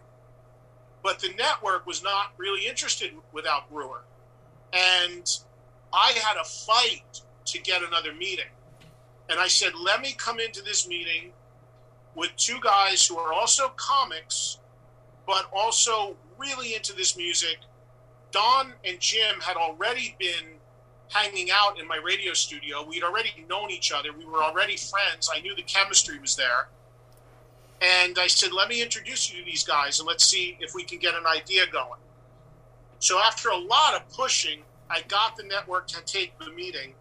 But the network was not really interested without Breuer. And I had a fight to get another meeting. And I said, let me come into this meeting with two guys who are also comics, but also really into this music. Don and Jim had already been hanging out in my radio studio. We'd already known each other. We were already friends. I knew the chemistry was there. And I said, let me introduce you to these guys and let's see if we can get an idea going. So after a lot of pushing, I got the network to take the meeting.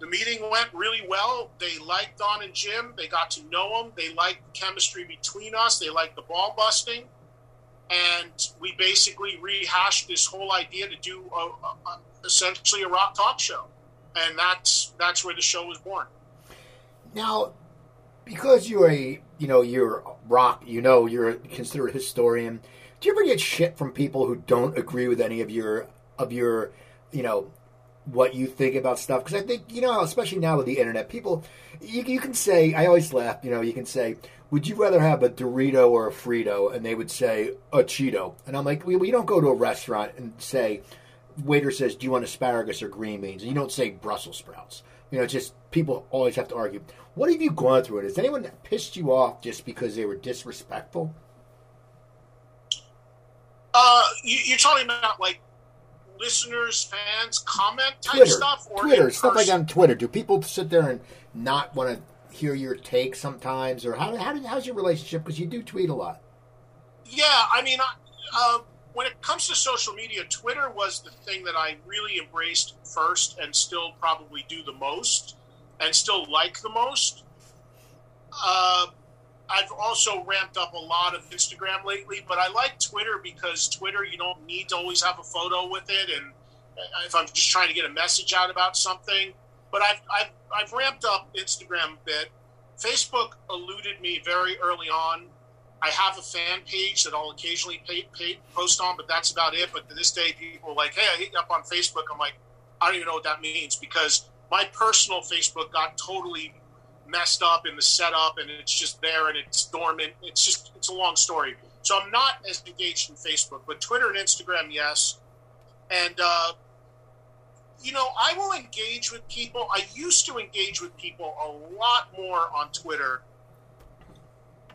The meeting went really well. They liked Don and Jim. They got to know them. They liked the chemistry between us. They liked the ball busting and we basically rehashed this whole idea to do a, a, essentially a rock talk show, and that's that's where the show was born. Now, because you're a you know you're rock, you know you're considered a historian. Do you ever get shit from people who don't agree with any of your of your you know what you think about stuff? Because I think you know, especially now with the internet, people you, you can say. I always laugh. You know, you can say would you rather have a Dorito or a Frito? And they would say a Cheeto. And I'm like, well, you don't go to a restaurant and say, waiter says, do you want asparagus or green beans? And you don't say Brussels sprouts. You know, just people always have to argue. What have you gone through? It has anyone pissed you off just because they were disrespectful? Uh, you, are talking about like listeners, fans, comment type Twitter, stuff, or Twitter stuff like on Twitter. Do people sit there and not want to hear your take sometimes, or how, how how's your relationship? Because you do tweet a lot. Yeah, I mean, uh, when it comes to social media, Twitter was the thing that I really embraced first, and still probably do the most, and still like the most. Uh, I've also ramped up a lot of Instagram lately, but I like Twitter because Twitter, you don't need to always have a photo with it, and if I'm just trying to get a message out about something, but I've, I've, I've ramped up Instagram a bit. Facebook eluded me very early on. I have a fan page that I'll occasionally pay, pay, post on, but that's about it. But to this day, people are like, hey, I hit you up on Facebook. I'm like, I don't even know what that means because my personal Facebook got totally messed up in the setup and it's just there and it's dormant. It's just, it's a long story. So I'm not as engaged in Facebook, but Twitter and Instagram, yes. And uh, you know, I will engage with people. I used to engage with people a lot more on Twitter,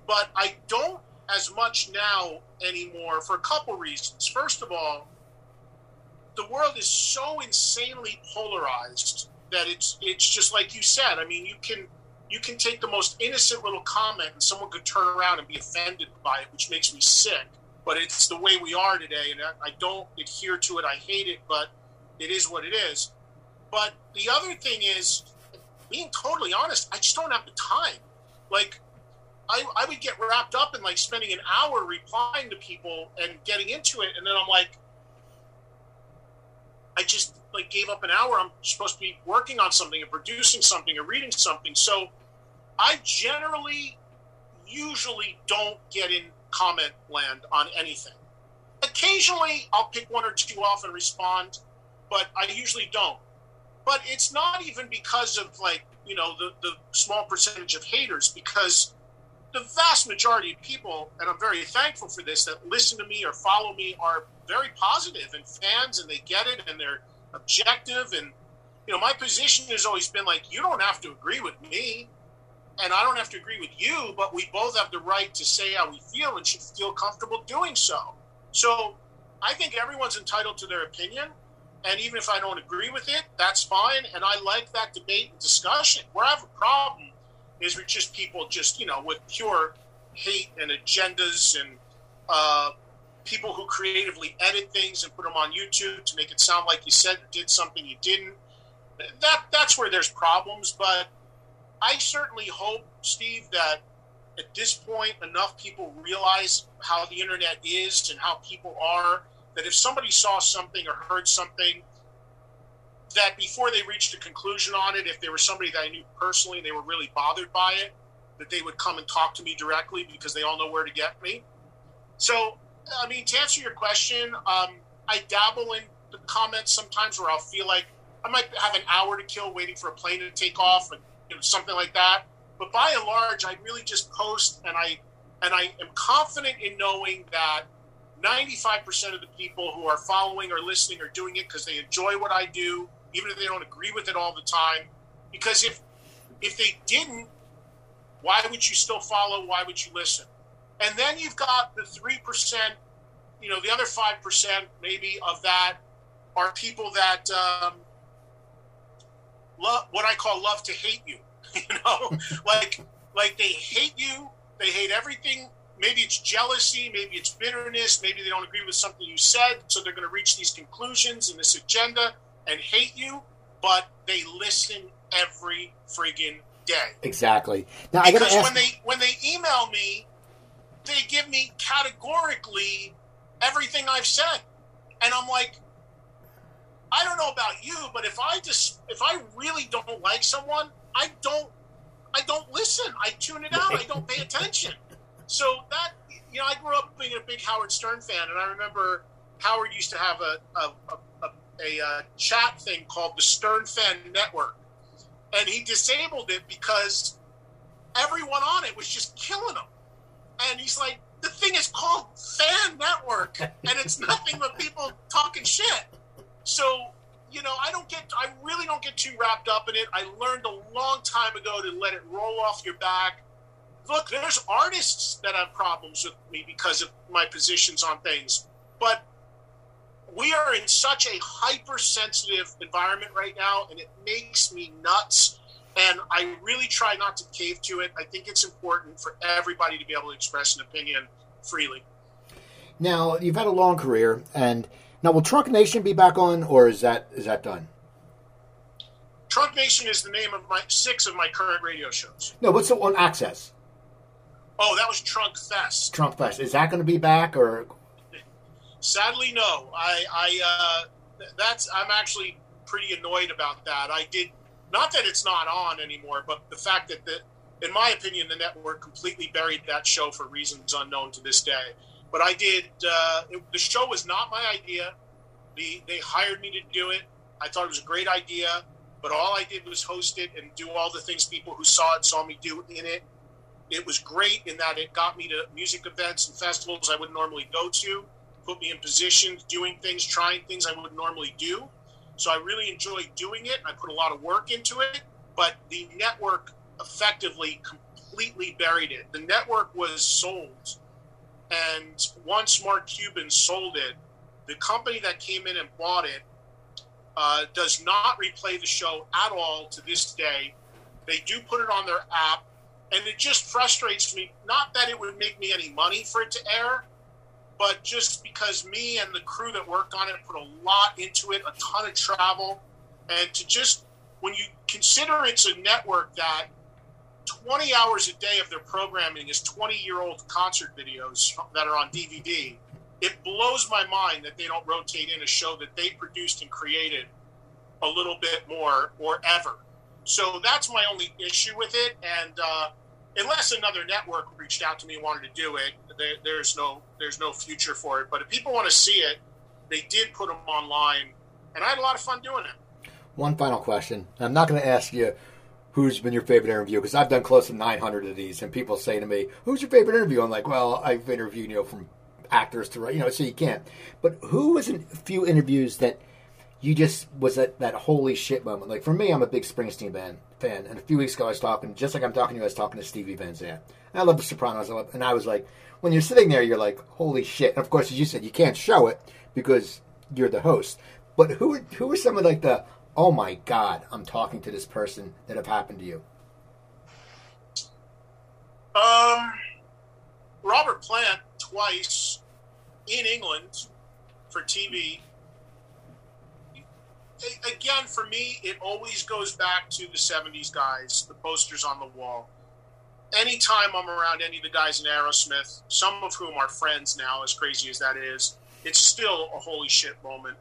but I don't as much now anymore for a couple reasons. First of all, the world is so insanely polarized that it's it's just like you said. I mean, you can you can take the most innocent little comment and someone could turn around and be offended by it, which makes me sick. But it's the way we are today, and I, I don't adhere to it. I hate it, but it is what it is. But the other thing is, being totally honest, I just don't have the time. Like, I, I would get wrapped up in like spending an hour replying to people and getting into it, and then I'm like, I just like gave up an hour. I'm supposed to be working on something and producing something or reading something. So I generally, usually don't get in comment land on anything. Occasionally, I'll pick one or two off and respond, but I usually don't. But it's not even because of like you know the the small percentage of haters because the vast majority of people, and I'm very thankful for this, that listen to me or follow me are very positive and fans, and they get it, and they're objective. And you know, my position has always been like, you don't have to agree with me, and I don't have to agree with you, but we both have the right to say how we feel and should feel comfortable doing so. So, I think everyone's entitled to their opinion. And even if I don't agree with it, that's fine. And I like that debate and discussion. Where I have a problem is just people just you know with pure hate and agendas and uh, people who creatively edit things and put them on YouTube to make it sound like you said did something you didn't. That that's where there's problems. But I certainly hope, Steve, that at this point enough people realize how the internet is and how people are. That if somebody saw something or heard something that before they reached a conclusion on it, if there was somebody that I knew personally and they were really bothered by it, that they would come and talk to me directly because they all know where to get me. So, I mean, to answer your question, um, I dabble in the comments sometimes where I'll feel like I might have an hour to kill waiting for a plane to take off, and you know, something like that. But by and large, I really just post, and I and I am confident in knowing that 95% of the people who are following or listening are doing it because they enjoy what I do even if they don't agree with it all the time. Because if if they didn't, why would you still follow? Why would you listen? And then you've got the three percent, you know, the other five percent maybe of that are people that um, love what I call love to hate you. *laughs* you know, *laughs* like like they hate you. They hate everything. Maybe it's jealousy. Maybe it's bitterness. Maybe they don't agree with something you said, so they're going to reach these conclusions and this agenda and hate you, but they listen every friggin' day. Exactly. Now because I ask- when they when they email me, they give me categorically everything I've said, and I'm like, I don't know about you, but if I just if I really don't like someone, I don't I don't listen. I tune it out. I don't pay attention. So that you know, I grew up being a big Howard Stern fan, and I remember Howard used to have a, a, a a uh, chat thing called the Stern Fan Network, and he disabled it because everyone on it was just killing him. And he's like, the thing is called Fan Network, and it's *laughs* nothing but people talking shit. So you know, I don't get, I really don't get too wrapped up in it. I learned a long time ago to let it roll off your back. Look, there's artists that have problems with me because of my positions on things, but we are in such a hypersensitive environment right now, and it makes me nuts. And I really try not to cave to it. I think it's important for everybody to be able to express an opinion freely. Now you've had a long career, and now will Trunk Nation be back on, or is that is that done? Trunk Nation is the name of my six of my current radio shows. No, what's the one AXS? Oh, that was Trunk Fest. Trunk Fest. Is that going to be back, or Sadly, no. I, I uh, that's I'm actually pretty annoyed about that. I did not that it's not on anymore, but the fact that the, in my opinion, the network completely buried that show for reasons unknown to this day. But I did. Uh, it, the show was not my idea. The, they hired me to do it. I thought it was a great idea, but all I did was host it and do all the things people who saw it saw me do in it. It was great in that it got me to music events and festivals I wouldn't normally go to put me in positions, doing things, trying things I would normally do. So I really enjoyed doing it. I put a lot of work into it, but the network effectively completely buried it. The network was sold, and once Mark Cuban sold it, the company that came in and bought it uh, does not replay the show at all to this day. They do put it on their app, and it just frustrates me. Not that it would make me any money for it to air, but just because me and the crew that worked on it put a lot into it, a ton of travel, And to just, when you consider it's a network that 20 hours a day of their programming is 20 year old concert videos that are on DVD, it blows my mind that they don't rotate in a show that they produced and created a little bit more or ever. So that's my only issue with it. And uh, unless another network reached out to me and wanted to do it, there, there's no there's no future for it. But if people want to see it, they did put them online, and I had a lot of fun doing it. One final question. I'm not going to ask you who's been your favorite interview because I've done close to 900 of these, and people say to me, "Who's your favorite interview?" I'm like, "Well, I've interviewed you know from actors to you know, so you can't." But who was a few interviews that you just was that that holy shit moment? Like for me, I'm a big Springsteen band fan, and a few weeks ago I was talking, just like I'm talking to you, I was talking to Stevie Van Zandt. And I love The Sopranos, I love, and I was like, when you're sitting there, you're like, holy shit! And of course, as you said, you can't show it because you're the host. But who who are some of like the oh my god, I'm talking to this person that have happened to you? Um, Robert Plant twice in England for TV. Again, for me, it always goes back to the 70s guys, the posters on the wall. Anytime I'm around any of the guys in Aerosmith, some of whom are friends now, as crazy as that is, it's still a holy shit moment.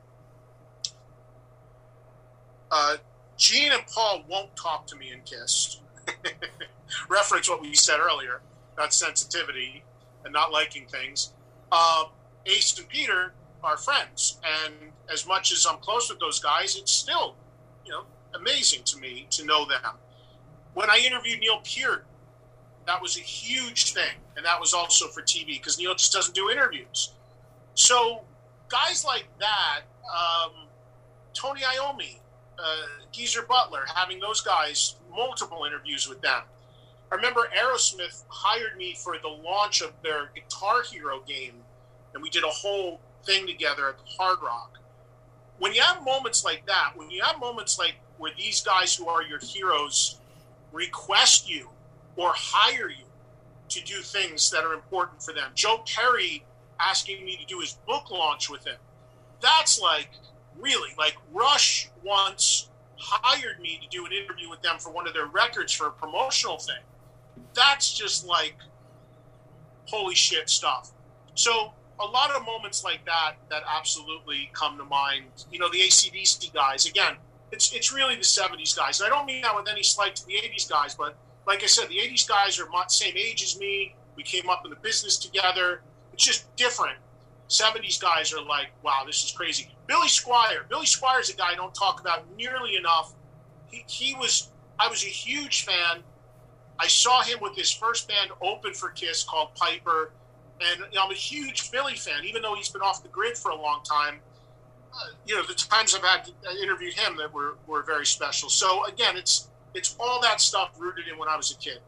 Uh, Gene and Paul won't talk to me in Kiss. *laughs* Reference what we said earlier about sensitivity and not liking things. Uh, Ace and Peter are friends, and as much as I'm close with those guys, it's still, you know, amazing to me to know them. When I interviewed Neil Peart, that was a huge thing, and that was also for TV because Neil just doesn't do interviews. So guys like that, um, Tony Iommi, uh, Geezer Butler, having those guys multiple interviews with them. I remember Aerosmith hired me for the launch of their Guitar Hero game, and we did a whole thing together at the Hard Rock. When you have moments like that, when you have moments like where these guys who are your heroes request you or hire you to do things that are important for them, Joe Perry asking me to do his book launch with him. That's like really like Rush once hired me to do an interview with them for one of their records for a promotional thing. That's just like holy shit stuff. So a lot of moments like that that absolutely come to mind. You know, the ACDC guys, again, it's it's really the 70s guys. And I don't mean that with any slight to the 80s guys, but like I said, the 80s guys are same age as me. We came up in the business together. It's just different. 70s guys are like, wow, this is crazy. Billy Squier. Billy Squier is a guy I don't talk about nearly enough. He, he was, I was a huge fan. I saw him with his first band open for Kiss called Piper. And you know, I'm a huge Billy fan, even though he's been off the grid for a long time. Uh, you know, the times I've had I interviewed him that were, were very special. So again, it's it's all that stuff rooted in when I was a kid.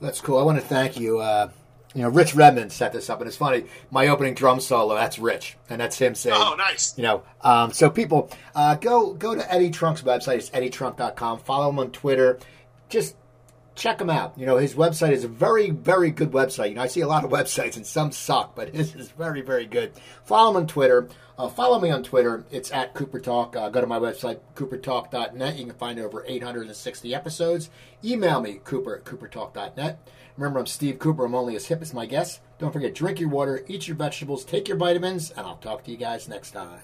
That's cool. I want to thank you. Uh, you know, Rich Redmond set this up, and it's funny. My opening drum solo, that's Rich, and that's him saying, "Oh, nice." You know, um, so people uh, go go to Eddie Trunk's website. It's eddietrunk.com. Follow him on Twitter. Just check him out. You know, his website is a very, very good website. You know, I see a lot of *laughs* websites and some suck, but *laughs* his is very, very good. Follow him on Twitter. Uh, follow me on Twitter. It's at Cooper Talk. Uh, go to my website, coopertalk.net. You can find over 860 episodes. Email me, cooper at coopertalk.net. Remember, I'm Steve Cooper. I'm only as hip as my guests. Don't forget, drink your water, eat your vegetables, take your vitamins, and I'll talk to you guys next time.